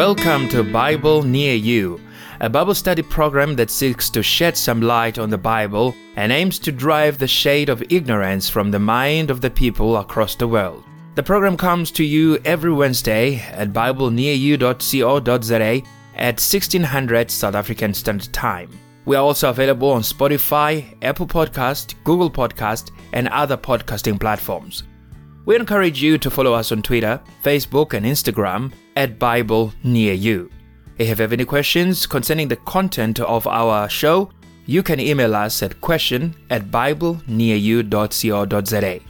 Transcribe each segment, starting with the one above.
Welcome to Bible Near You, a Bible study program that seeks to shed some light on the Bible and aims to drive the shade of ignorance from the mind of the people across the world. The program comes to you every Wednesday at biblenearyou.co.za at 1600 South African Standard Time. We are also available on Spotify, Apple Podcast, Google Podcast, and other podcasting platforms. We encourage you to follow us on Twitter, Facebook, and Instagram at Bible Near You. If you have any questions concerning the content of our show, you can email us at question at biblenearyou.co.za.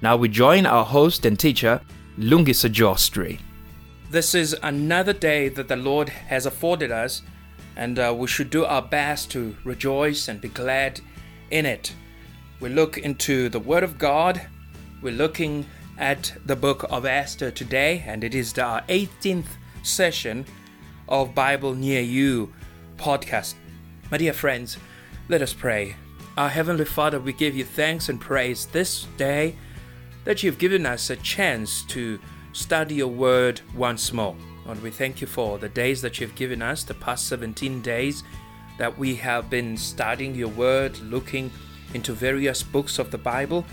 Now we join our host and teacher, Lungisa Jostri. This is another day that the Lord has afforded us, and uh, we should do our best to rejoice and be glad in it. We look into the Word of God. We're looking at the book of Esther today, and it is our 18th session of Bible Near You podcast. My dear friends, let us pray. Our Heavenly Father, we give you thanks and praise this day that you've given us a chance to study your word once more. Lord, we thank you for the days that you've given us, the past 17 days that we have been studying your word, looking into various books of the Bible.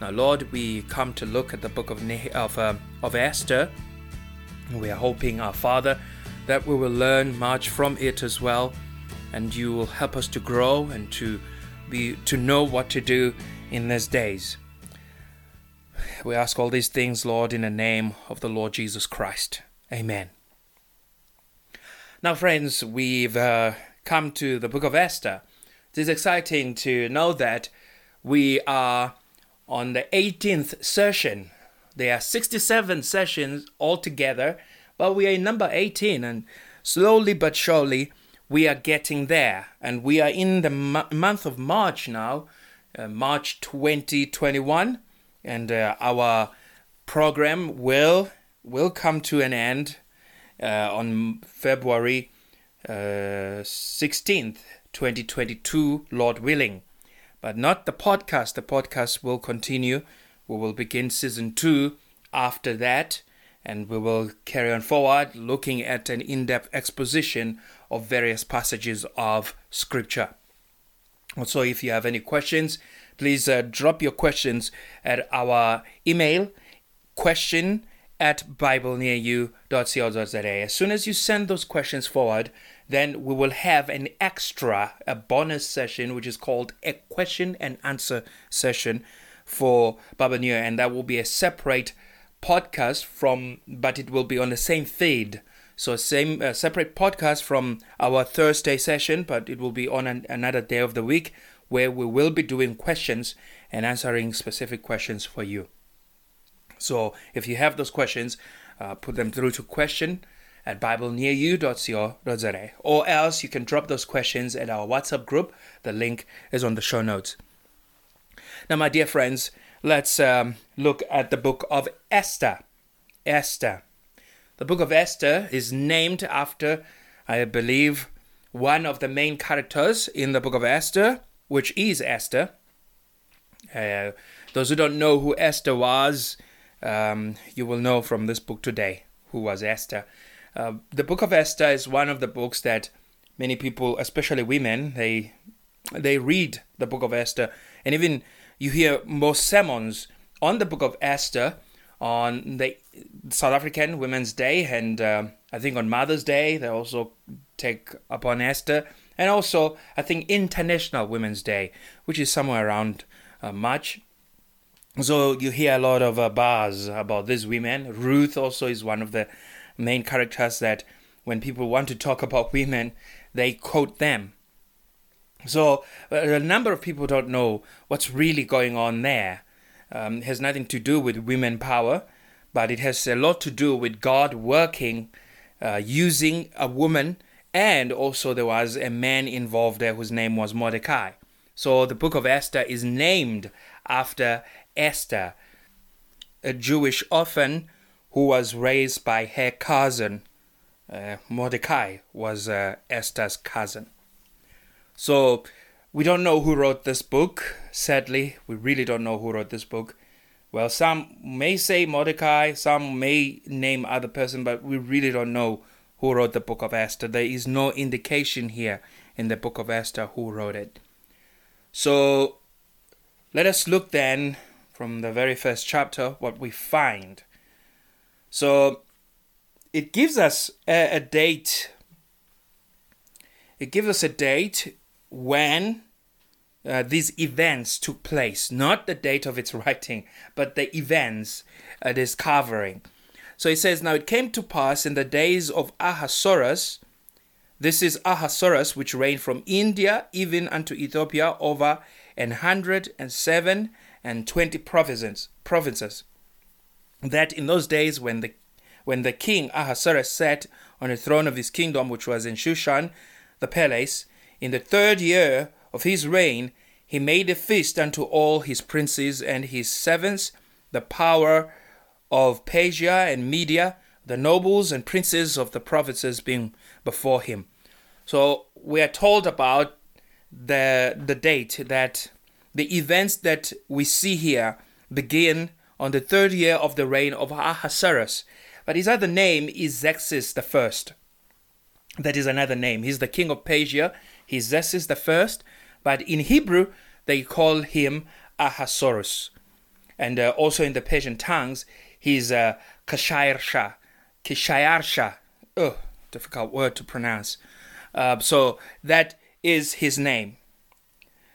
Now, Lord, we come to look at the book of of, uh, of Esther. We are hoping, our Father, that we will learn much from it as well, and you will help us to grow and to be to know what to do in these days. We ask all these things, Lord, in the name of the Lord Jesus Christ. Amen. Now, friends, we've uh, come to the book of Esther. It is exciting to know that we are on the 18th session. There are 67 sessions altogether, but we are in number 18, and slowly but surely we are getting there. And we are in the m- month of March now, uh, March 2021, and uh, our program will will come to an end uh, on February 16th, uh, 2022, Lord willing but not the podcast. The podcast will continue. We will begin season two after that, and we will carry on forward looking at an in depth exposition of various passages of Scripture. Also, if you have any questions, please uh, drop your questions at our email question at biblenearyou.co.za. As soon as you send those questions forward, then we will have an extra, a bonus session, which is called a question and answer session for Bible Near, and that will be a separate podcast from, but it will be on the same feed. So same uh, separate podcast from our Thursday session, but it will be on an, another day of the week where we will be doing questions and answering specific questions for you. So if you have those questions, uh, put them through to question at biblenearyou.co.za or else you can drop those questions at our WhatsApp group. The link is on the show notes. Now, my dear friends, let's um, look at the book of Esther. Esther. The book of Esther is named after, I believe, one of the main characters in the book of Esther, which is Esther. Uh, those who don't know who Esther was, um, you will know from this book today who was Esther. Uh, the book of Esther is one of the books that many people, especially women, they they read the book of Esther, and even you hear most sermons on the book of Esther on the South African Women's Day, and uh, I think on Mother's Day they also take upon Esther, and also I think International Women's Day, which is somewhere around uh, March. So you hear a lot of uh, buzz about these women. Ruth also is one of the main characters that when people want to talk about women, they quote them. So a number of people don't know what's really going on there. Um, has nothing to do with women power, but it has a lot to do with God working, uh, using a woman, and also there was a man involved there whose name was Mordecai. So the book of Esther is named after Esther, a Jewish orphan who was raised by her cousin. Uh, Mordecai was uh, Esther's cousin. So we don't know who wrote this book. Sadly, we really don't know who wrote this book. Well, some may say Mordecai, some may name other person, but we really don't know who wrote the book of Esther. There is no indication here in the book of Esther who wrote it. So let us look then from the very first chapter what we find. So it gives us a, a date. It gives us a date when uh, these events took place, not the date of its writing, but the events it is covering. So it says, Now it came to pass in the days of Ahasuerus, this is Ahasuerus, which reigned from India even unto Ethiopia over an hundred and seven and twenty provinces. That in those days when the when the king Ahasuerus sat on the throne of his kingdom, which was in Shushan, the palace, in the third year of his reign, he made a feast unto all his princes and his servants, the power of Persia and Media, the nobles and princes of the provinces being before him. So we are told about the the date that the events that we see here begin on the third year of the reign of Ahasuerus. But his other name is Xerxes the First. That is another name. He's the king of Persia. He's Xerxes the First, but in Hebrew they call him Ahasuerus, and uh, also in the Persian tongues he's uh, Kashayarsha. Kishayarsha. Oh, difficult word to pronounce. Uh, so that is his name.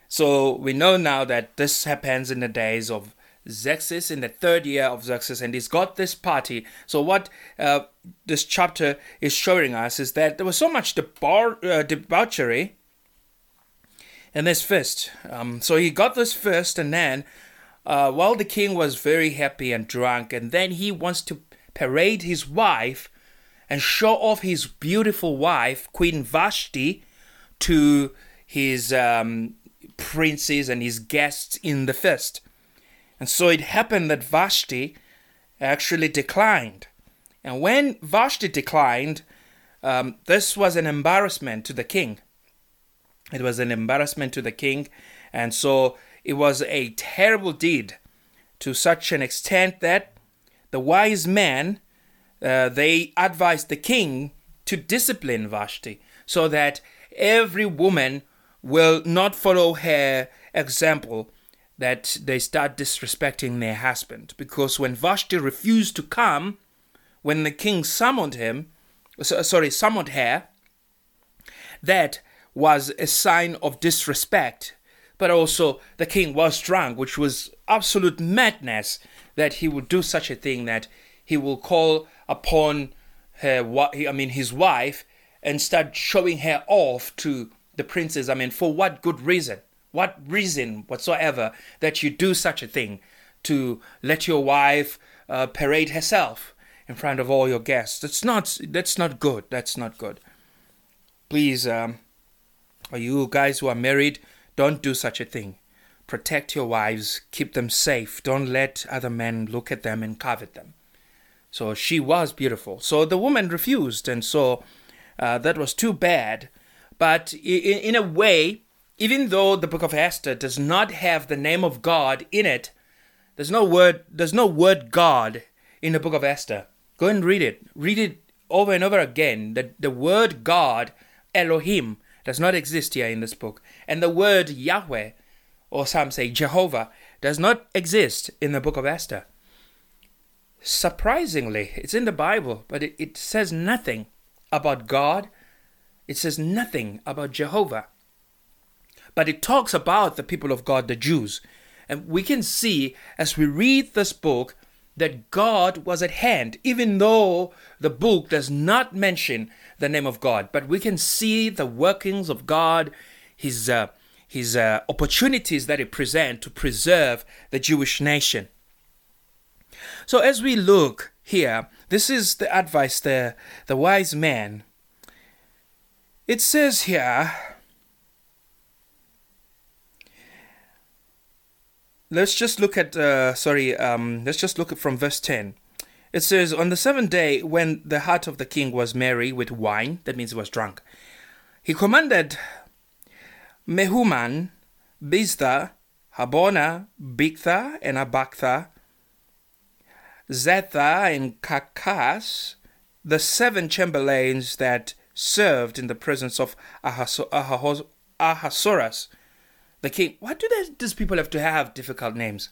So we know now that this happens in the days of Xerxes in the third year of Xerxes, and he's got this party. So what uh, this chapter is showing us is that there was so much debar- uh, debauchery in this feast. Um, so he got this feast, and then uh, while the king was very happy and drunk, and then he wants to parade his wife and show off his beautiful wife, Queen Vashti, to his um, princes and his guests in the feast. And so it happened that Vashti actually declined. And when Vashti declined, um, this was an embarrassment to the king. It was an embarrassment to the king. And so it was a terrible deed to such an extent that the wise men uh, they advised the king to discipline Vashti so that every woman will not follow her example that they start disrespecting their husband. Because when Vashti refused to come, when the king summoned him, sorry, summoned her, that was a sign of disrespect. But also, the king was drunk, which was absolute madness that he would do such a thing that he will call upon her, I mean, his wife, and start showing her off to the princess. I mean, for what good reason? What reason whatsoever that you do such a thing to let your wife uh, parade herself in front of all your guests? That's not. That's not good. That's not good. Please, um, you guys who are married, don't do such a thing. Protect your wives. Keep them safe. Don't let other men look at them and covet them. So she was beautiful. So the woman refused, and so uh, that was too bad. But in, in a way, even though the book of Esther does not have the name of God in it, there's no word there's no word God in the book of Esther. Go and read it. Read it over and over again. The, the word God, Elohim, does not exist here in this book. And the word Yahweh, or some say Jehovah, does not exist in the book of Esther. Surprisingly, it's in the Bible, but it, it says nothing about God. It says nothing about Jehovah. But it talks about the people of God, the Jews. And we can see as we read this book that God was at hand, even though the book does not mention the name of God. But we can see the workings of God, His, uh, his uh, opportunities that He present to preserve the Jewish nation. So as we look here, this is the advice the, the wise man. It says here, let's just look at, uh, sorry, um, let's just look at from verse 10. It says, On the seventh day, when the heart of the king was merry with wine, that means he was drunk, he commanded Mehuman, Biztha, Harbona, Bigtha, and Abagtha, Zethar and Carcas the seven chamberlains that served in the presence of Ahasuerus, the king. Why do they, these people have to have difficult names?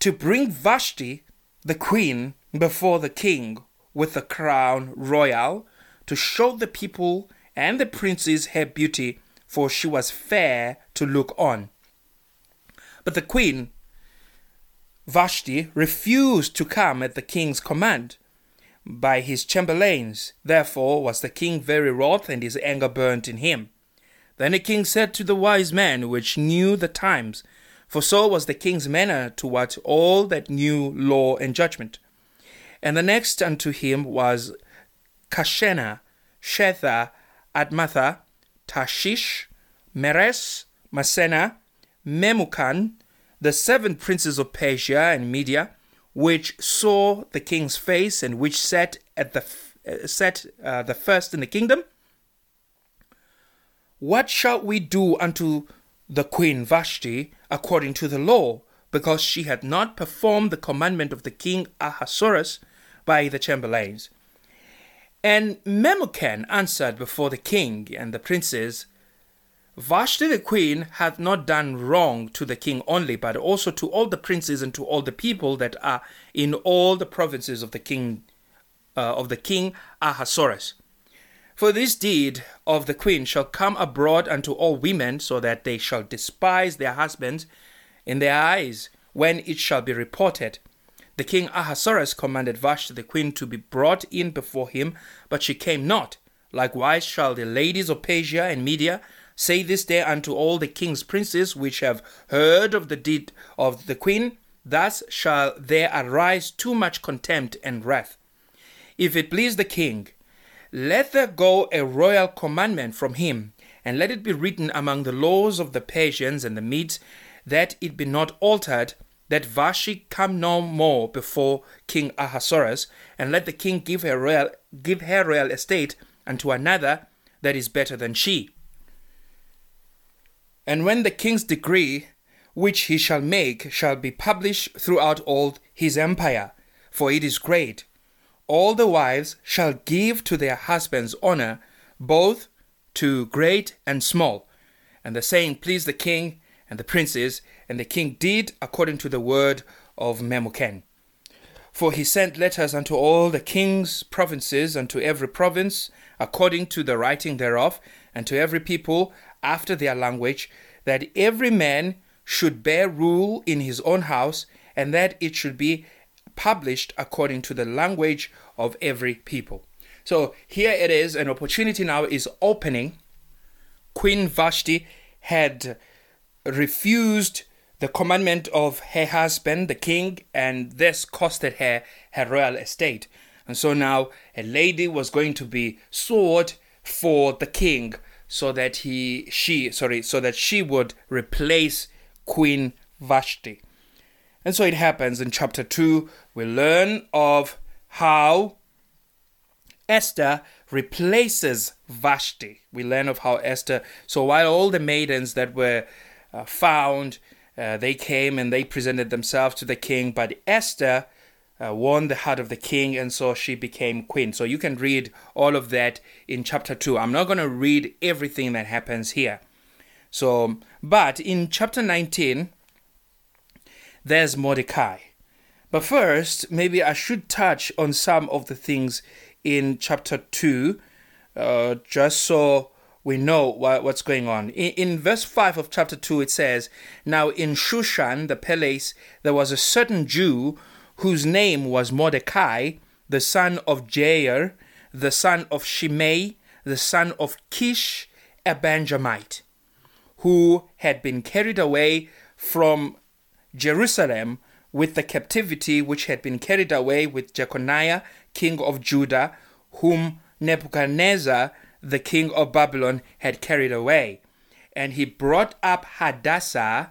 To bring Vashti, the queen, before the king with the crown royal, to show the people and the princes her beauty, for she was fair to look on. But the queen, Vashti, refused to come at the king's command by his chamberlains. Therefore was the king very wroth, and his anger burnt in him. Then the king said to the wise men which knew the times, for so was the king's manner toward all that knew law and judgment. And the next unto him was Carshena, Shethar, Admatha, Tarshish, Meres, Marsena, Memucan, the seven princes of Persia and Media, which saw the king's face and which sat at the uh, sat uh, the first in the kingdom. What shall we do unto the queen Vashti according to the law, because she had not performed the commandment of the king Ahasuerus by the chamberlains? And Memucan answered before the king and the princes, Vashti the queen hath not done wrong to the king only, but also to all the princes and to all the people that are in all the provinces of the king uh, of the king Ahasuerus. For this deed of the queen shall come abroad unto all women, so that they shall despise their husbands in their eyes when it shall be reported. The king Ahasuerus commanded Vashti the queen to be brought in before him, but she came not. Likewise shall the ladies of Persia and Media say this day unto all the king's princes which have heard of the deed of the queen, thus shall there arise too much contempt and wrath. If it please the king, let there go a royal commandment from him, and let it be written among the laws of the Persians and the Medes, that it be not altered, that Vashti come no more before King Ahasuerus, and let the king give her royal give her royal estate unto another that is better than she. And when the king's decree, which he shall make, shall be published throughout all his empire, for it is great, all the wives shall give to their husbands honor, both to great and small. And the saying pleased the king and the princes, and the king did according to the word of Memucan. For he sent letters unto all the king's provinces, unto every province, according to the writing thereof, and to every people after their language, that every man should bear rule in his own house, and that it should be published according to the language of every people. So here it is, an opportunity now is opening. Queen Vashti had refused the commandment of her husband, the king, and this costed her her royal estate. And so now a lady was going to be sought for the king so that he she sorry so that she would replace Queen Vashti. And so it happens in chapter 2 we learn of how Esther replaces Vashti. We learn of how Esther so while all the maidens that were uh, found uh, they came and they presented themselves to the king, but Esther uh, won the heart of the king, and so she became queen. So you can read all of that in chapter 2. I'm not going to read everything that happens here. So, but in chapter 19, there's Mordecai. But first, maybe I should touch on some of the things in chapter 2, uh, just so we know what, what's going on. In, in verse 5 of chapter 2, it says, Now in Shushan, the palace, there was a certain Jew whose name was Mordecai, the son of Jair, the son of Shimei, the son of Kish, a Benjamite, who had been carried away from Jerusalem with the captivity which had been carried away with Jeconiah, king of Judah, whom Nebuchadnezzar the king of Babylon had carried away. And he brought up Hadassah,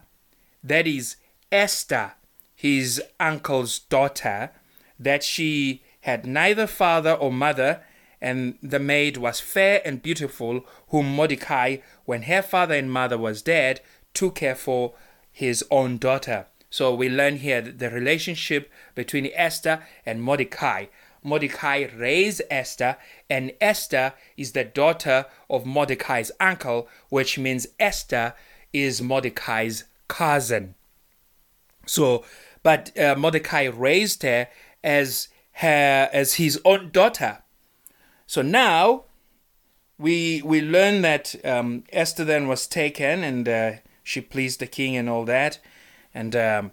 that is Esther, his uncle's daughter, that she had neither father or mother, and the maid was fair and beautiful, whom Mordecai, when her father and mother was dead, took care for his own daughter. So we learn here the relationship between Esther and Mordecai. Mordecai raised Esther, and Esther is the daughter of Mordecai's uncle, which means Esther is Mordecai's cousin. So, but uh, Mordecai raised her as her as his own daughter. So now we we learn that um, Esther then was taken and uh, she pleased the king and all that, and um,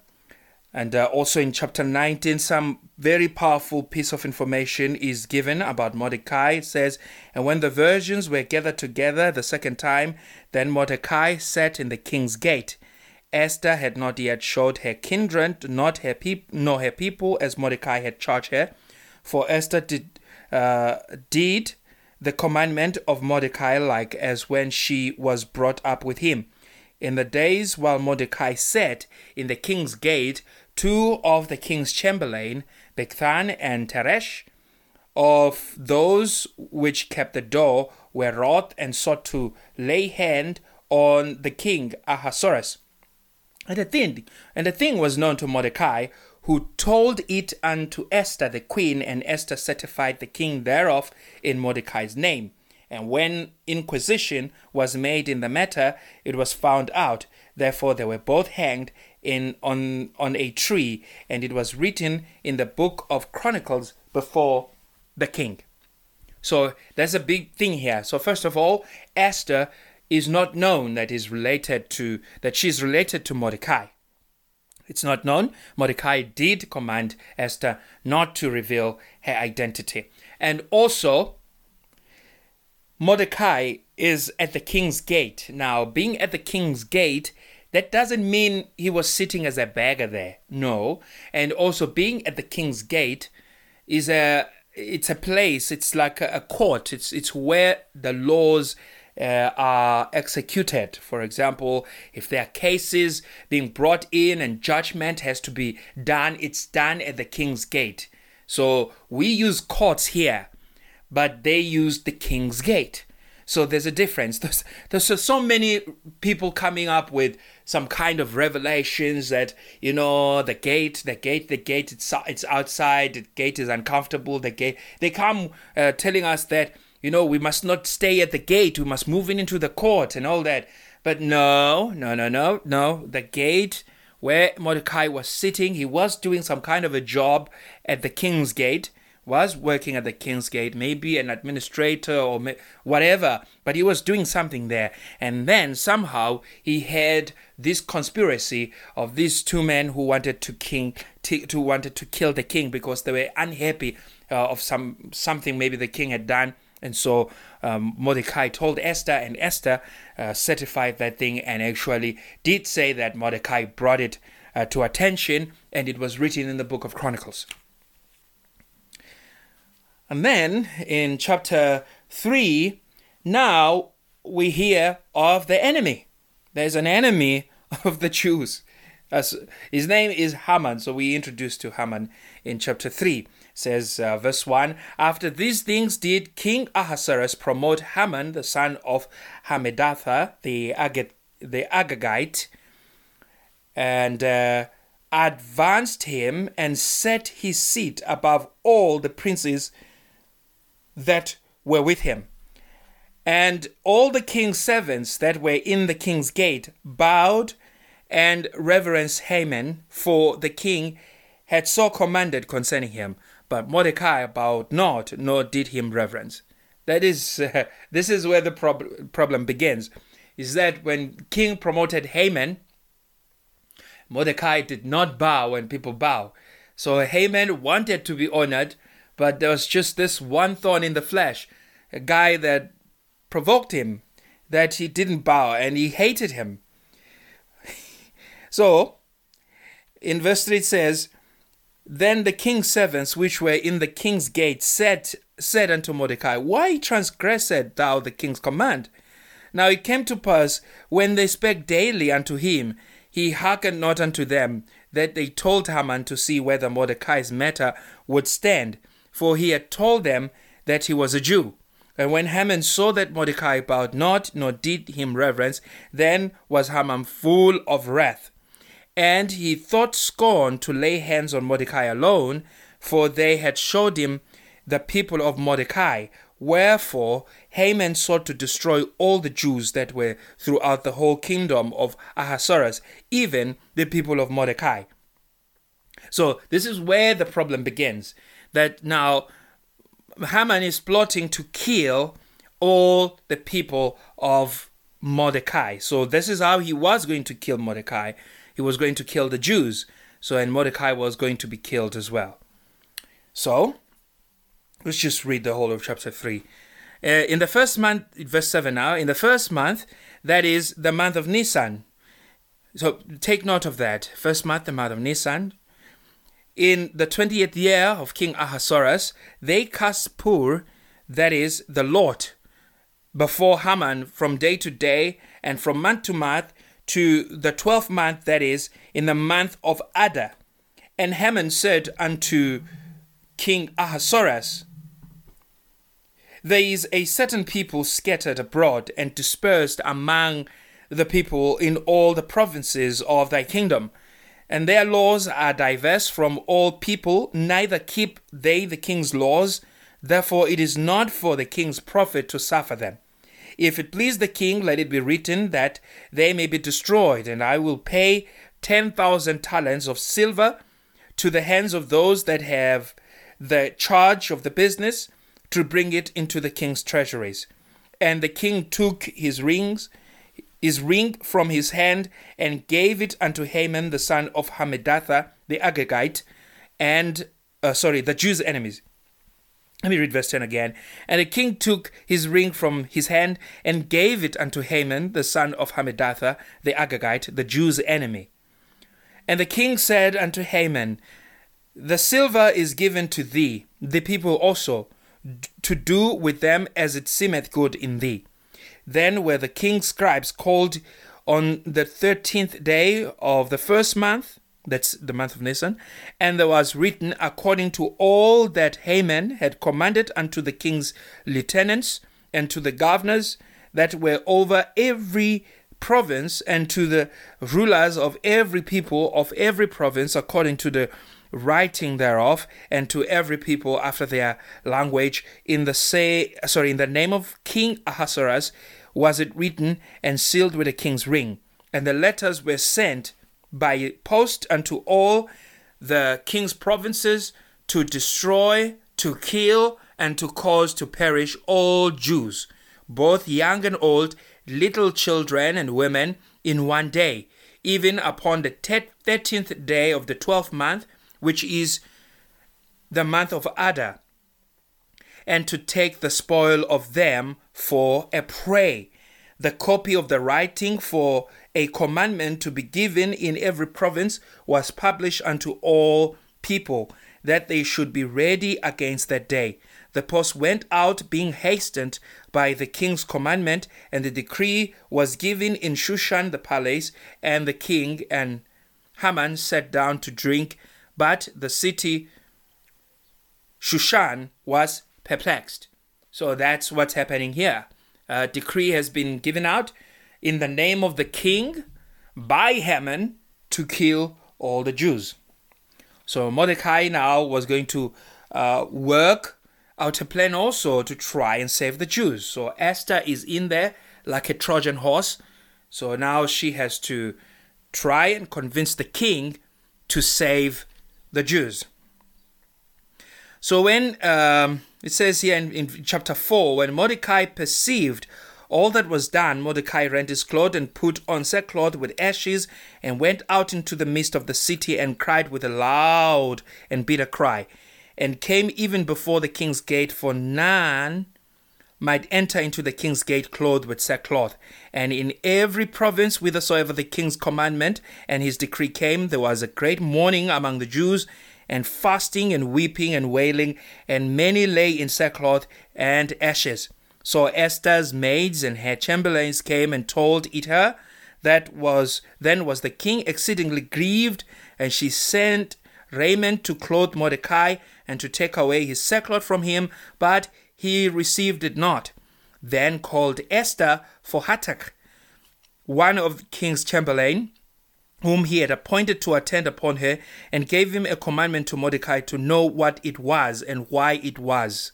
and uh, also in chapter 19, some very powerful piece of information is given about Mordecai. It says, And when the virgins were gathered together the second time, then Mordecai sat in the king's gate. Esther had not yet showed her kindred, not her peop- nor her people, as Mordecai had charged her. For Esther did, uh, did the commandment of Mordecai like as when she was brought up with him. In the days while Mordecai sat in the king's gate, two of the king's chamberlain, Bigthan and Teresh, of those which kept the door, were wroth and sought to lay hand on the king Ahasuerus. And the thing, and the thing was known to Mordecai, who told it unto Esther the queen, and Esther certified the king thereof in Mordecai's name. And when inquisition was made in the matter, it was found out. Therefore they were both hanged in on on a tree, and it was written in the book of Chronicles before the king. So there's a big thing here. So first of all, Esther is not known that is related to that she's related to Mordecai. It's not known. Mordecai did command Esther not to reveal her identity. And also, Mordecai is at the king's gate. Now, being at the king's gate that doesn't mean he was sitting as a beggar there. No. And also being at the king's gate is a it's a place, it's like a, court. It's it's where the laws uh, are executed. For example, if there are cases being brought in and judgment has to be done, it's done at the king's gate. So we use courts here, but they used the king's gate. So there's a difference. There's, there's so many people coming up with some kind of revelations that you know the gate, the gate, the gate. It's it's outside. The gate is uncomfortable. The gate. They come uh, telling us that you know we must not stay at the gate. We must move in into the court and all that. But no, no, no, no, no. The gate where Mordecai was sitting, he was doing some kind of a job at the king's gate was working at the King's Gate, maybe an administrator or whatever, but he was doing something there. And then somehow he had this conspiracy of these two men who wanted to king to wanted to kill the king because they were unhappy uh, of some something maybe the king had done. And so um, Mordecai told Esther, and Esther uh, certified that thing and actually did say that Mordecai brought it uh, to attention, and it was written in the book of Chronicles. And then in chapter 3, now we hear of the enemy. There's an enemy of the Jews. As his name is Haman, so we introduced to Haman in chapter 3. says uh, verse 1 After these things did King Ahasuerus promote Haman, the son of Hammedatha, the, the Agagite, and uh, advanced him and set his seat above all the princes that were with him. And all the king's servants that were in the king's gate bowed and reverenced Haman, for the king had so commanded concerning him. But Mordecai bowed not, nor did him reverence. That is, uh, this is where the prob- problem begins. Is that when king promoted Haman, Mordecai did not bow when people bow. So Haman wanted to be honored, but there was just this one thorn in the flesh, a guy that provoked him, that he didn't bow, and he hated him. so, in verse 3 it says, Then the king's servants which were in the king's gate said, said unto Mordecai, Why transgressed thou the king's command? Now it came to pass, when they spake daily unto him, he hearkened not unto them, that they told Haman to see whether Mordecai's matter would stand for he had told them that he was a Jew. And when Haman saw that Mordecai bowed not, nor did him reverence, then was Haman full of wrath. And he thought scorn to lay hands on Mordecai alone, for they had showed him the people of Mordecai. Wherefore Haman sought to destroy all the Jews that were throughout the whole kingdom of Ahasuerus, even the people of Mordecai. So this is where the problem begins. That now Haman is plotting to kill all the people of Mordecai. So this is how he was going to kill Mordecai. He was going to kill the Jews. So and Mordecai was going to be killed as well. So let's just read the whole of chapter 3. Uh, in the first month, verse 7 now, in the first month, that is the month of Nisan. So take note of that. First month, the month of Nisan. In the 20th year of King Ahasuerus, they cast Pur, that is the Lord, before Haman from day to day and from month to month to the twelfth month, that is, in the month of Adar. And Haman said unto King Ahasuerus, There is a certain people scattered abroad and dispersed among the people in all the provinces of thy kingdom, and their laws are diverse from all people, neither keep they the king's laws. Therefore, it is not for the king's profit to suffer them. If it please the king, let it be written that they may be destroyed, and I will pay ten thousand talents of silver to the hands of those that have the charge of the business to bring it into the king's treasuries. And the king took his rings, his ring from his hand, and gave it unto Haman the son of Hammedatha the Agagite, and uh, sorry, the Jews' enemies. Let me read verse 10 again. And the king took his ring from his hand and gave it unto Haman, the son of Hammedatha, the Agagite, the Jews' enemy. And the king said unto Haman, The silver is given to thee, the people also, to do with them as it seemeth good in thee. Then were the king's scribes called on the thirteenth day of the first month, that's the month of Nisan, and there was written according to all that Haman had commanded unto the king's lieutenants and to the governors that were over every province and to the rulers of every people of every province according to the writing thereof and to every people after their language in the say sorry in the name of king ahasuerus was it written and sealed with a king's ring. And the letters were sent by post unto all the king's provinces to destroy, to kill, and to cause to perish all Jews, both young and old, little children and women, in one day, even upon the thirteenth day of the twelfth month, which is the month of Adar, and to take the spoil of them for a prey. The copy of the writing for a commandment to be given in every province was published unto all people, that they should be ready against that day. The post went out, being hastened by the king's commandment, and the decree was given in Shushan the palace, and the king and Haman sat down to drink, but the city Shushan was perplexed. So that's what's happening here. A decree has been given out in the name of the king by Haman to kill all the Jews. So Mordecai now was going to uh, work out a plan also to try and save the Jews. So Esther is in there like a Trojan horse. So now she has to try and convince the king to save the Jews. So when um, it says here in, in chapter 4, when Mordecai perceived all that was done, Mordecai rent his clothes and put on sackcloth with ashes, and went out into the midst of the city and cried with a loud and bitter cry, and came even before the king's gate, for none might enter into the king's gate clothed with sackcloth. And in every province whithersoever the king's commandment and his decree came, there was a great mourning among the Jews, and fasting and weeping and wailing, and many lay in sackcloth and ashes. So Esther's maids and her chamberlains came and told it her. That was then was the king exceedingly grieved, and she sent raiment to clothe Mordecai and to take away his sackcloth from him, but he received it not. Then called Esther for Hatach, one of the king's chamberlain, whom he had appointed to attend upon her, and gave him a commandment to Mordecai to know what it was and why it was.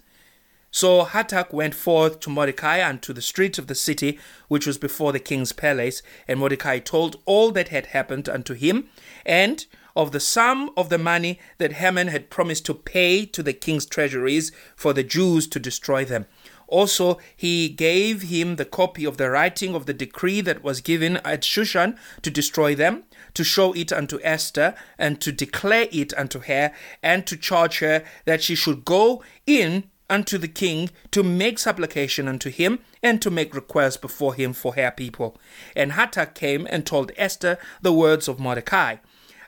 So Hatach went forth to Mordecai unto the street of the city, which was before the king's palace, and Mordecai told all that had happened unto him, and of the sum of the money that Haman had promised to pay to the king's treasuries for the Jews to destroy them. Also, he gave him the copy of the writing of the decree that was given at Shushan to destroy them, to show it unto Esther, and to declare it unto her, and to charge her that she should go in unto the king to make supplication unto him, and to make request before him for her people. And Hatach came and told Esther the words of Mordecai.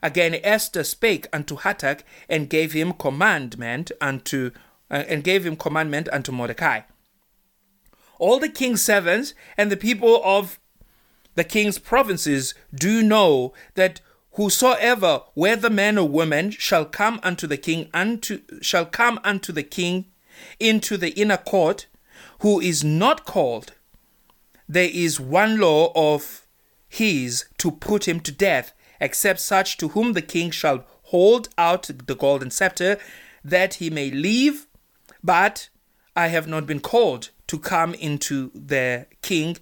Again Esther spake unto Hatach, and gave him commandment unto uh, and gave him commandment unto Mordecai. All the king's servants and the people of the king's provinces do know that whosoever, whether man or woman, shall come unto the king unto shall come unto the king into the inner court, who is not called, there is one law of his to put him to death, except such to whom the king shall hold out the golden scepter, that he may live. But I have not been called to come into the king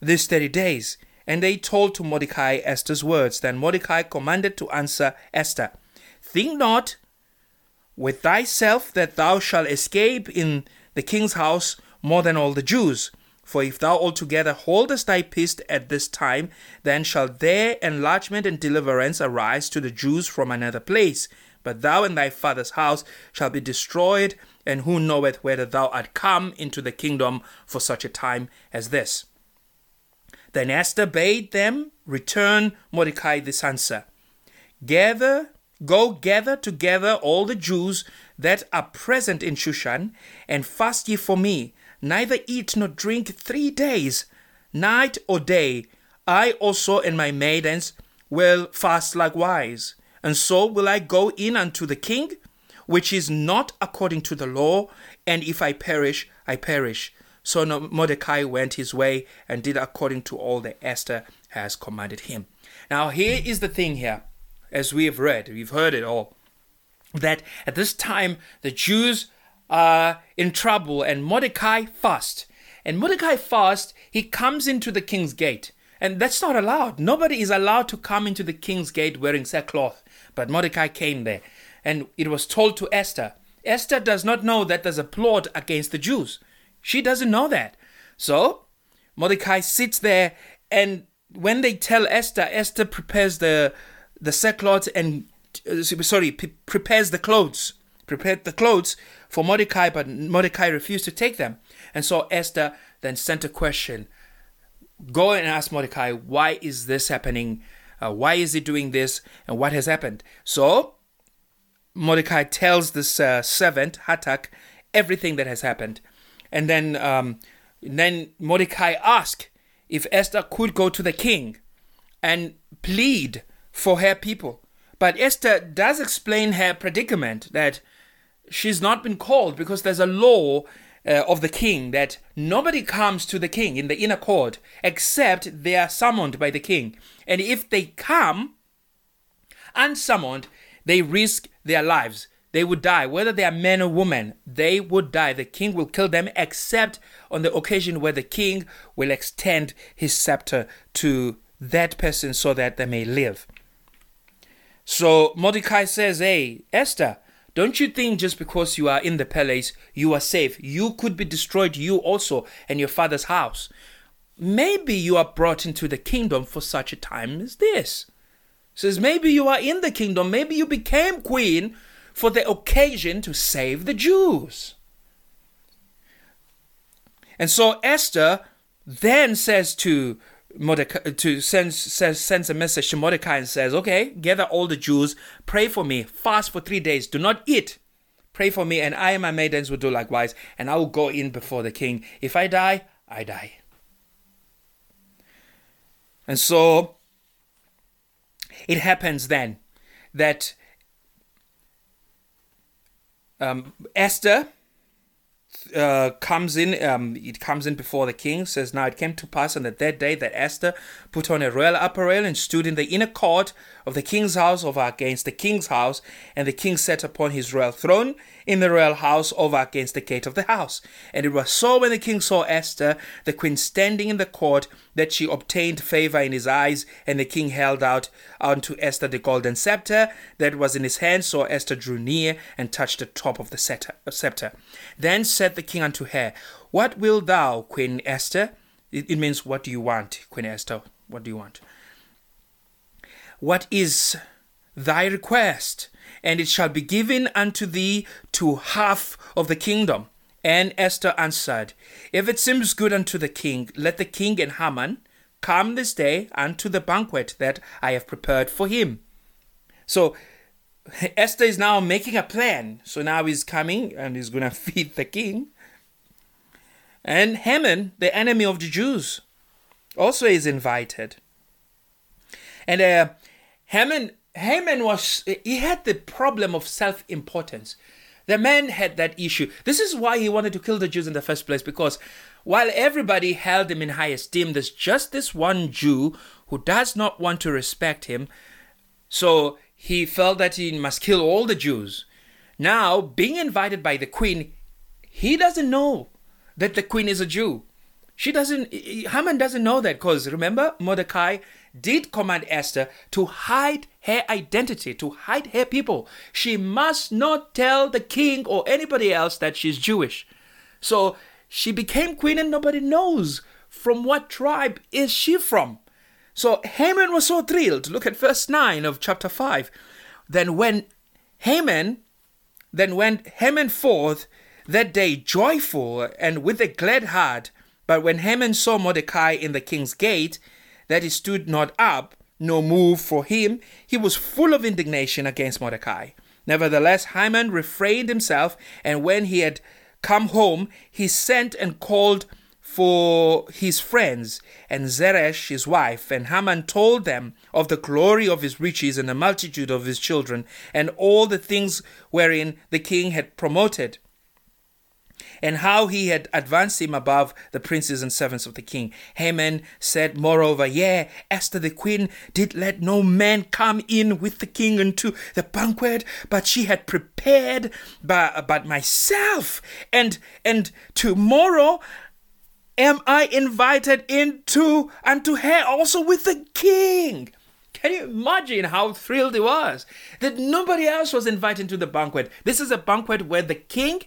these thirty days. And they told to Mordecai Esther's words. Then Mordecai commanded to answer Esther, Think not with thyself that thou shalt escape in the king's house more than all the Jews. For if thou altogether holdest thy peace at this time, then shall their enlargement and deliverance arise to the Jews from another place. But thou and thy father's house shall be destroyed, and who knoweth whether thou art come into the kingdom for such a time as this? Then Esther bade them return Mordecai this answer Gather, go gather together all the Jews that are present in Shushan, and fast ye for me, neither eat nor drink three days, night or day. I also and my maidens will fast likewise. And so will I go in unto the king, which is not according to the law, and if I perish, I perish. So Mordecai went his way and did according to all that Esther has commanded him. Now, here is the thing here, as we have read, we've heard it all, that at this time the Jews are in trouble and Mordecai fast. And Mordecai fast, he comes into the king's gate. And that's not allowed. Nobody is allowed to come into the king's gate wearing sackcloth. But Mordecai came there. And it was told to Esther. Esther does not know that there's a plot against the Jews. She doesn't know that. So Mordecai sits there, and when they tell Esther, Esther prepares the the sackcloth and uh, sorry prepares the clothes, prepared the clothes for Mordecai, but Mordecai refused to take them, and so Esther then sent a question. Go and ask Mordecai, why is this happening? Uh, why is he doing this? And what has happened? So Mordecai tells this uh, servant, Hatach, everything that has happened. And then, um, then Mordecai asked if Esther could go to the king and plead for her people. But Esther does explain her predicament that she's not been called because there's a law uh, of the king that nobody comes to the king in the inner court except they are summoned by the king. And if they come unsummoned, they risk their lives they would die. Whether they are men or women, they would die. The king will kill them, except on the occasion where the king will extend his scepter to that person so that they may live. So Mordecai says, Hey, Esther, don't you think just because you are in the palace, you are safe? You could be destroyed, you also, and your father's house. Maybe you are brought into the kingdom for such a time as this. Says maybe you are in the kingdom, maybe you became queen for the occasion to save the Jews. And so Esther then says to Mordecai, to send, sends a message to Mordecai and says, "Okay, gather all the Jews, pray for me, fast for three days, do not eat, pray for me, and I and my maidens will do likewise, and I will go in before the king. If I die, I die." And so it happens then that um, Esther, uh, comes in, um, it comes in before the king, says, Now it came to pass on the third day that Esther put on a royal apparel and stood in the inner court of the king's house over against the king's house, and the king sat upon his royal throne in the royal house over against the gate of the house. And it was so when the king saw Esther, the queen standing in the court, that she obtained favor in his eyes, and the king held out unto Esther the golden scepter that was in his hand. So Esther drew near and touched the top of the scepter. Then said the king unto her, What wilt thou, Queen Esther? It, it means, What do you want, Queen Esther? What do you want? What is thy request? And it shall be given unto thee to half of the kingdom. And Esther answered, If it seems good unto the king, let the king and Haman come this day unto the banquet that I have prepared for him. So Esther is now making a plan. So now he's coming and he's going to feed the king. And Haman, the enemy of the Jews, also is invited. And uh, Haman, Haman was, he had the problem of self importance. The man had that issue. This is why he wanted to kill the Jews in the first place, because while everybody held him in high esteem, there's just this one Jew who does not want to respect him. So he felt that he must kill all the Jews. Now, being invited by the queen, he doesn't know that the queen is a Jew. She doesn't, Haman doesn't know that because remember, Mordecai did command Esther to hide her identity, to hide her people. She must not tell the king or anybody else that she's Jewish. So she became queen and nobody knows from what tribe is she from. So Haman was so thrilled. Look at verse 9 of chapter 5. Then when Haman then went Haman forth that day joyful and with a glad heart. But when Haman saw Mordecai in the king's gate, that he stood not up, nor moved for him, he was full of indignation against Mordecai. Nevertheless, Haman refrained himself, and when he had come home, he sent and called for his friends and Zeresh his wife, and Haman told them of the glory of his riches and the multitude of his children, and all the things wherein the king had promoted, and how he had advanced him above the princes and servants of the king. Haman said, moreover, Yea, Esther the queen did let no man come in with the king unto the banquet, but she had prepared but, but myself, and and tomorrow am I invited into unto her also with the king. Can you imagine how thrilled he was that nobody else was invited to the banquet? This is a banquet where the king,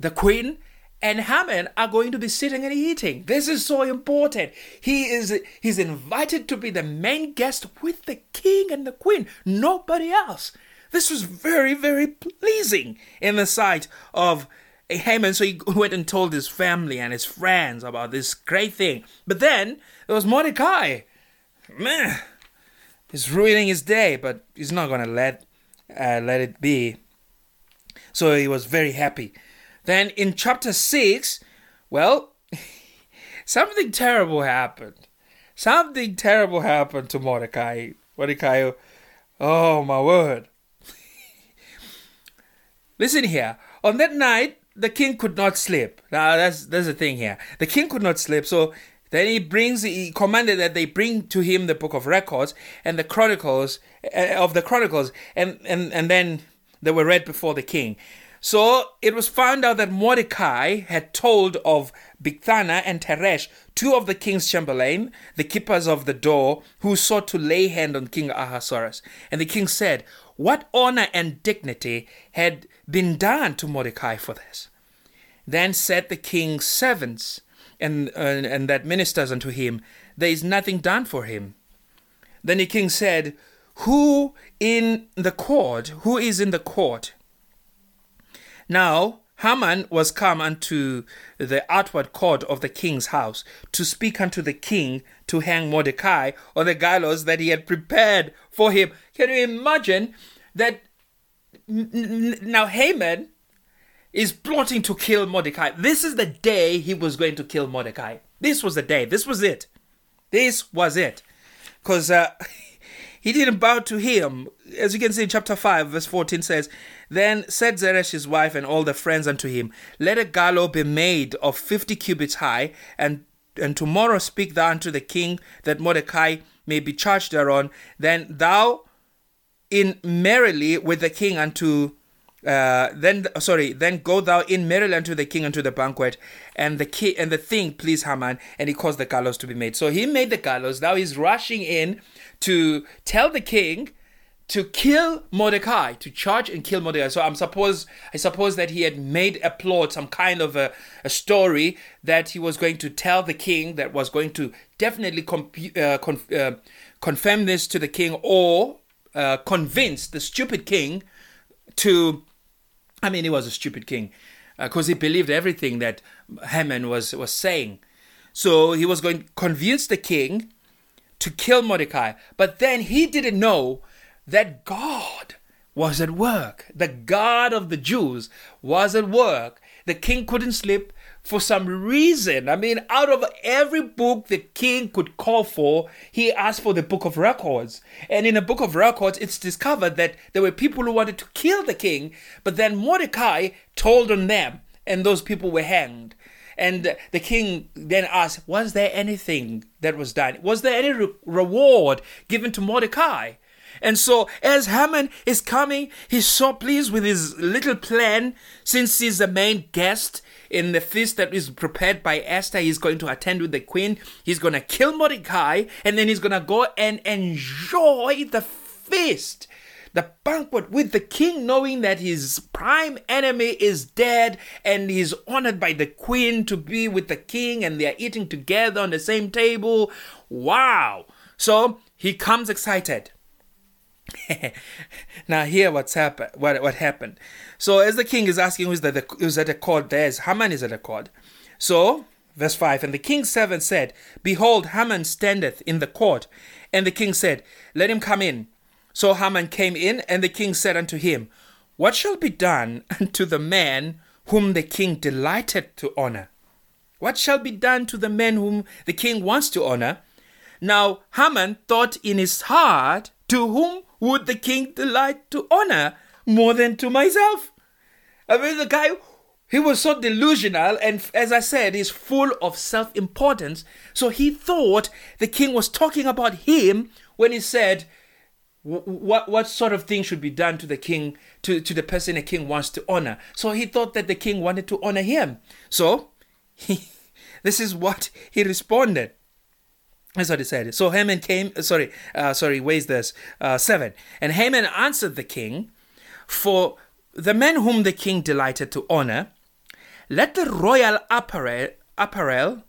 the queen, and Haman are going to be sitting and eating. This is so important. He is he's invited to be the main guest with the king and the queen, nobody else. This was very, very pleasing in the sight of Haman, so he went and told his family and his friends about this great thing. But then there was Mordecai. Man, he's ruining his day, but he's not gonna let uh, let it be. So he was very happy. Then in chapter six, well, something terrible happened. Something terrible happened to Mordecai. Mordecai, oh my word. Listen here. On that night, the king could not sleep. Now that's that's the thing here. The king could not sleep, so then he brings he commanded that they bring to him the book of records and the chronicles uh, of the chronicles, and and and then they were read before the king. So it was found out that Mordecai had told of Bigthana and Teresh, two of the king's chamberlain, the keepers of the door, who sought to lay hand on King Ahasuerus. And the king said, What honor and dignity had been done to Mordecai for this? Then said the king's servants and, uh, and that ministers unto him, There is nothing done for him. Then the king said, Who in the court? Who is in the court? Now Haman was come unto the outward court of the king's house to speak unto the king to hang Mordecai on the gallows that he had prepared for him. Can you imagine that? Now Haman is plotting to kill Mordecai. This is the day he was going to kill Mordecai. This was the day. This was it. This was it. Because uh, he didn't bow to him. As you can see in chapter 5, verse 14 says, Then said Zeresh his wife and all the friends unto him, Let a gallows be made of fifty cubits high, and and tomorrow speak thou unto the king that Mordecai may be charged thereon. Then thou in merrily with the king unto uh, then sorry then go thou in merrily unto the king unto the banquet and the king and the thing please haman and he caused the gallows to be made so he made the gallows now he's rushing in to tell the king to kill Mordecai, to charge and kill Mordecai. So I'm suppose I suppose that he had made a plot, some kind of a, a story that he was going to tell the king that was going to definitely comp- uh, con- uh, confirm this to the king or uh, convince the stupid king to. I mean, he was a stupid king because uh, he believed everything that Haman was was saying. So he was going to convince the king to kill Mordecai. But then he didn't know that God was at work. The God of the Jews was at work. The king couldn't sleep for some reason. I mean, out of every book the king could call for, he asked for the book of records. And in the book of records, it's discovered that there were people who wanted to kill the king, but then Mordecai told on them, and those people were hanged. And the king then asked, Was there anything that was done? Was there any re- reward given to Mordecai? And so, as Haman is coming, he's so pleased with his little plan since he's the main guest in the feast that is prepared by Esther. He's going to attend with the queen. He's going to kill Mordecai, and then he's going to go and enjoy the feast the banquet with the king, knowing that his prime enemy is dead and he's honored by the queen to be with the king and they're eating together on the same table. Wow! So he comes excited. now here what's happened what what happened. So as the king is asking who's, the, who's at the court there's haman is at the court so verse 5 and the king's servant said behold haman standeth in the court. And the king said let him come in. So Haman came in, and the king said unto him, What shall be done unto the man whom the king delighted to honor? What shall be done to the man whom the king wants to honor? Now Haman thought in his heart, To whom would the king delight to honor more than to myself? I mean, the guy, he was so delusional, and as I said, he's full of self importance. So he thought the king was talking about him when he said, what what sort of thing should be done to the king to, to the person a king wants to honor so he thought that the king wanted to honor him so he this is what he responded that's what he said so haman came uh, sorry uh, sorry where's this uh, seven and haman answered the king for the men whom the king delighted to honor let the royal apparel apparel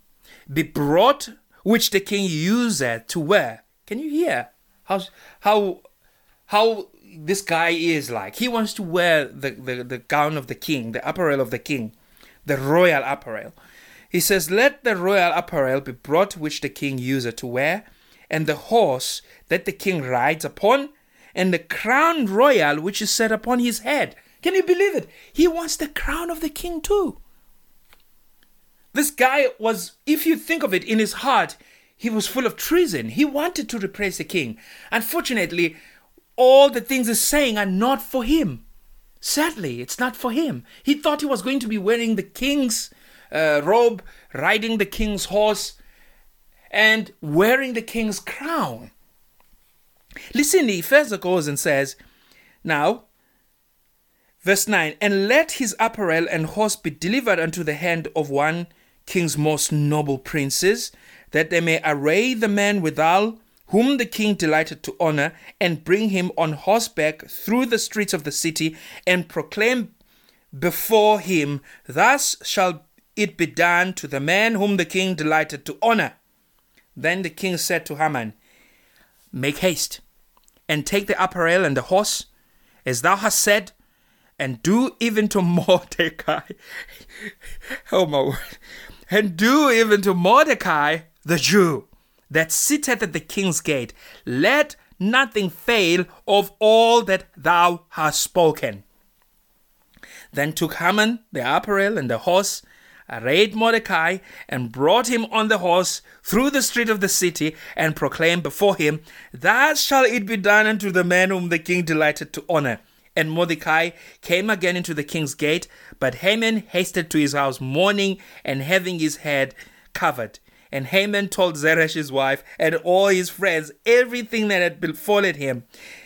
be brought which the king useth to wear can you hear how how how this guy is like. He wants to wear the, the, the gown of the king, the apparel of the king, the royal apparel. He says, Let the royal apparel be brought which the king useth to wear, and the horse that the king rides upon, and the crown royal which is set upon his head. Can you believe it? He wants the crown of the king too. This guy was, if you think of it, in his heart, he was full of treason. He wanted to replace the king. Unfortunately, all the things he's saying are not for him. Sadly, it's not for him. He thought he was going to be wearing the king's uh, robe, riding the king's horse, and wearing the king's crown. Listen, he further goes and says, Now, verse 9, and let his apparel and horse be delivered unto the hand of one king's most noble princes, that they may array the man withal, whom the king delighted to honor, and bring him on horseback through the streets of the city, and proclaim before him, Thus shall it be done to the man whom the king delighted to honor. Then the king said to Haman, Make haste, and take the apparel and the horse, as thou hast said, and do even to Mordecai. oh my word. And do even to Mordecai the Jew that sitteth at the king's gate, let nothing fail of all that thou hast spoken. Then took Haman the apparel and the horse arrayed Mordecai and brought him on the horse through the street of the city and proclaimed before him, Thus shall it be done unto the man whom the king delighted to honor. And Mordecai came again into the king's gate, but Haman hasted to his house mourning and having his head covered. And Haman told Zeresh his wife and all his friends everything that had befallen him.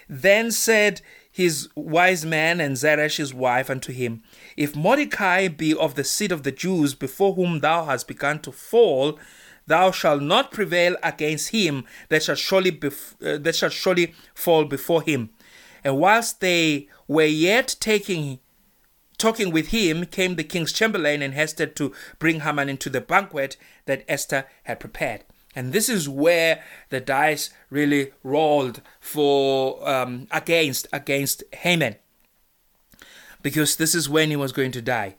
Then said his wise man and Zeresh his wife unto him, If Mordecai be of the seed of the Jews before whom thou hast begun to fall, thou shalt not prevail against him that shall surely bef- uh, that shall surely fall before him. And whilst they were yet taking talking with him, came the king's chamberlain and Hester to bring Haman into the banquet that Esther had prepared. And this is where the dice really rolled for um, against against Haman, because this is when he was going to die,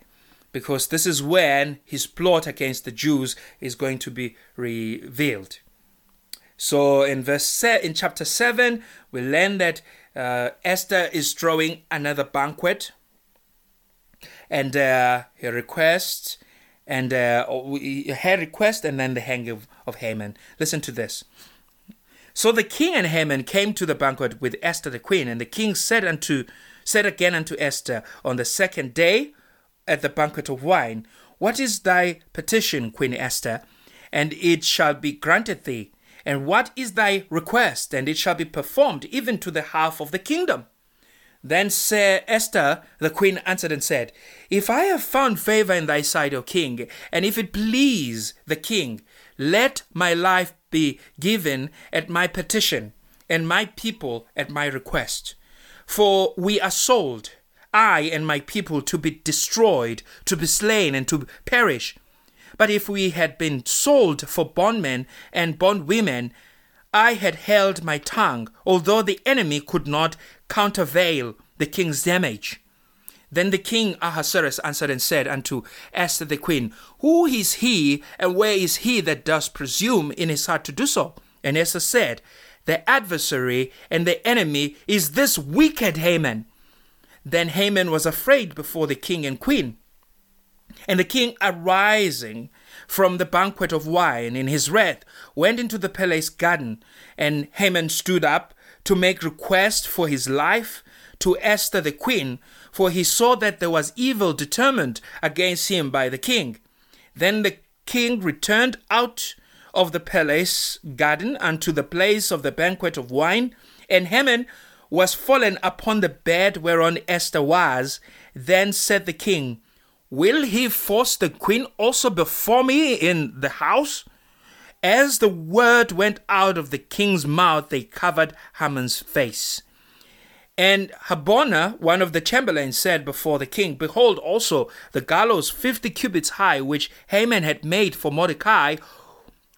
because this is when his plot against the Jews is going to be revealed. So in verse se- in chapter seven, we learn that uh, Esther is throwing another banquet, and uh, her request, and uh, her request, and then the hanging of, of Haman. Listen to this. So the king and Haman came to the banquet with Esther the queen, and the king said unto said again unto Esther on the second day at the banquet of wine, What is thy petition, Queen Esther? And it shall be granted thee. And what is thy request? And it shall be performed even to the half of the kingdom. Then Sir Esther the queen answered and said, If I have found favor in thy sight, O king, and if it please the king, let my life be given at my petition, and my people at my request. For we are sold, I and my people, to be destroyed, to be slain, and to perish. But if we had been sold for bondmen and bondwomen, I had held my tongue, although the enemy could not countervail the king's damage. Then the king Ahasuerus answered and said unto Esther the queen, Who is he, and where is he that does presume in his heart to do so? And Esther said, The adversary and the enemy is this wicked Haman. Then Haman was afraid before the king and queen. And the king, arising from the banquet of wine in his wrath, went into the palace garden. And Haman stood up to make request for his life to Esther the queen, for he saw that there was evil determined against him by the king. Then the king returned out of the palace garden unto the place of the banquet of wine, and Haman was fallen upon the bed whereon Esther was. Then said the king, Will he force the queen also before me in the house? As the word went out of the king's mouth, they covered Haman's face. And Harbona, one of the chamberlains, said before the king, Behold also the gallows fifty cubits high, which Haman had made for Mordecai,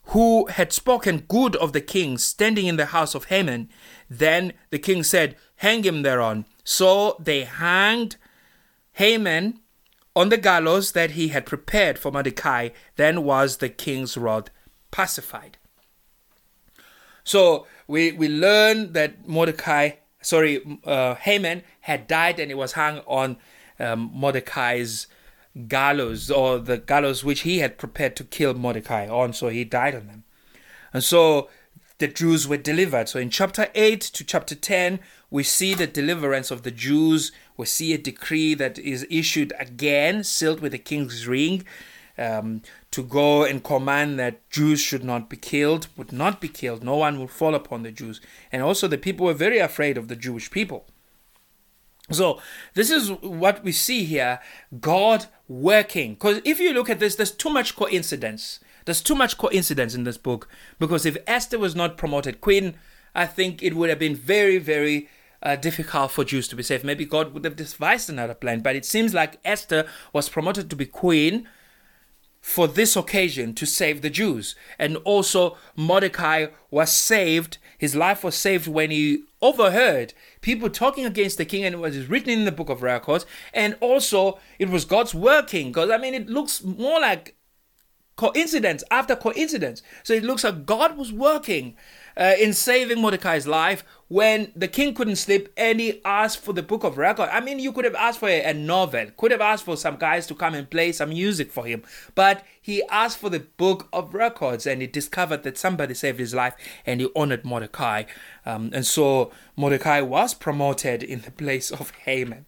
who had spoken good of the king, standing in the house of Haman. Then the king said, Hang him thereon. So they hanged Haman on the gallows that he had prepared for Mordecai. Then was the king's wrath pacified. So we, we learn that Mordecai, sorry, uh, Haman had died and he was hung on um, Mordecai's gallows or the gallows which he had prepared to kill Mordecai on. So he died on them. And so the Jews were delivered. So in chapter 8 to chapter 10, we see the deliverance of the Jews. We see a decree that is issued again, sealed with the king's ring, um, to go and command that Jews should not be killed, would not be killed. No one would fall upon the Jews. And also, the people were very afraid of the Jewish people. So, this is what we see here God working. Because if you look at this, there's too much coincidence. There's too much coincidence in this book. Because if Esther was not promoted queen, I think it would have been very, very uh, difficult for Jews to be saved. Maybe God would have devised another plan. But it seems like Esther was promoted to be queen for this occasion to save the Jews. And also, Mordecai was saved, his life was saved when he overheard people talking against the king, and it was written in the book of records. And also, it was God's working, because I mean, it looks more like coincidence after coincidence. So it looks like God was working uh, in saving Mordecai's life when the king couldn't sleep and he asked for the book of record. I mean, you could have asked for a, a, novel, could have asked for some guys to come and play some music for him, but he asked for the book of records and he discovered that somebody saved his life and he honored Mordecai. Um, and so Mordecai was promoted in the place of Haman.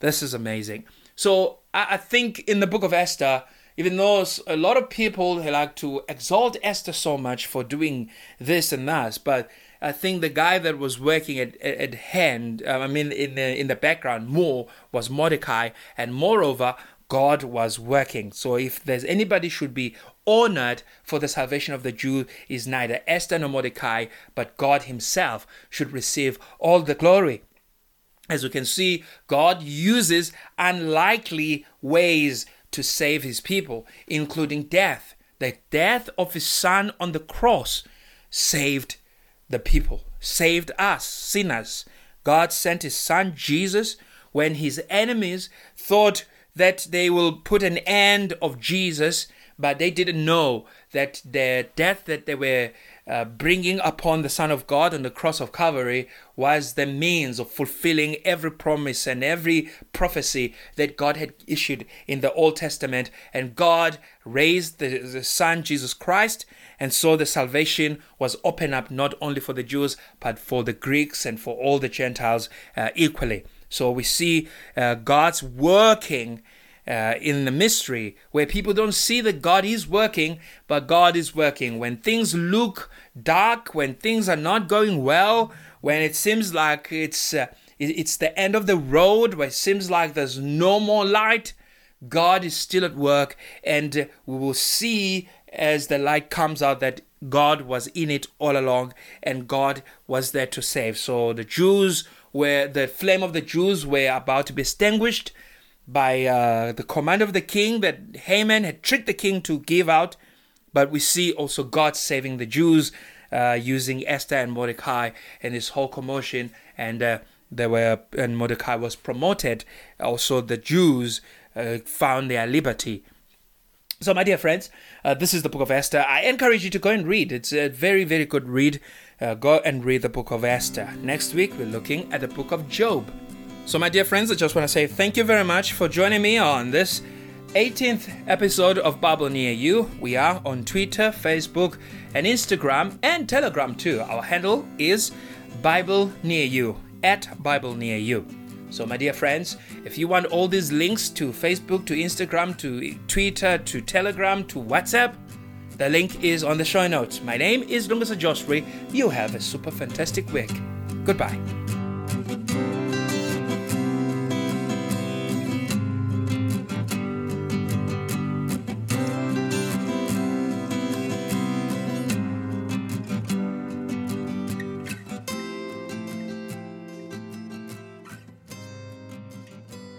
This is amazing. So I, I think in the book of Esther, even though a lot of people like to exalt Esther so much for doing this and that, but I think the guy that was working at, at, at hand, um, I mean, in the in the background more was Mordecai, and moreover, God was working. So if there's anybody should be honored for the salvation of the Jew, is neither Esther nor Mordecai, but God Himself should receive all the glory. As we can see, God uses unlikely ways to save his people, including death. The death of his son on the cross saved the people, saved us, sinners. God sent his son Jesus when his enemies thought that they will put an end of Jesus, but they didn't know that the death that they were uh, bringing upon the Son of God on the cross of Calvary was the means of fulfilling every promise and every prophecy that God had issued in the Old Testament. And God raised the, the Son, Jesus Christ, and so the salvation was opened up not only for the Jews, but for the Greeks and for all the Gentiles uh, equally. So we see uh, God's working uh, in the mystery where people don't see that God is working, but God is working. When things look dark, when things are not going well, when it seems like it's uh, it's the end of the road, where it seems like there's no more light, God is still at work, and we will see as the light comes out that God was in it all along, and God was there to save. So the Jews were the flame of the Jews were about to be extinguished by uh, the command of the king that Haman had tricked the king to give out. But we see also God saving the Jews uh, using Esther and Mordecai and this whole commotion. And uh, there were and Mordecai was promoted. Also, the Jews uh, found their liberty. So, my dear friends, uh, this is the book of Esther. I encourage you to go and read. It's a very, very good read. Uh, go and read the book of Esther. Next week, we're looking at the book of Job. So, my dear friends, I just want to say thank you very much for joining me on this 18th episode of Bible Near You. We are on Twitter, Facebook, and Instagram, and Telegram too. Our handle is Bible Near You, at Bible Near You. So, my dear friends, if you want all these links to Facebook, to Instagram, to Twitter, to Telegram, to WhatsApp, the link is on the show notes. My name is Lunga Josri. You have a super fantastic week. Goodbye.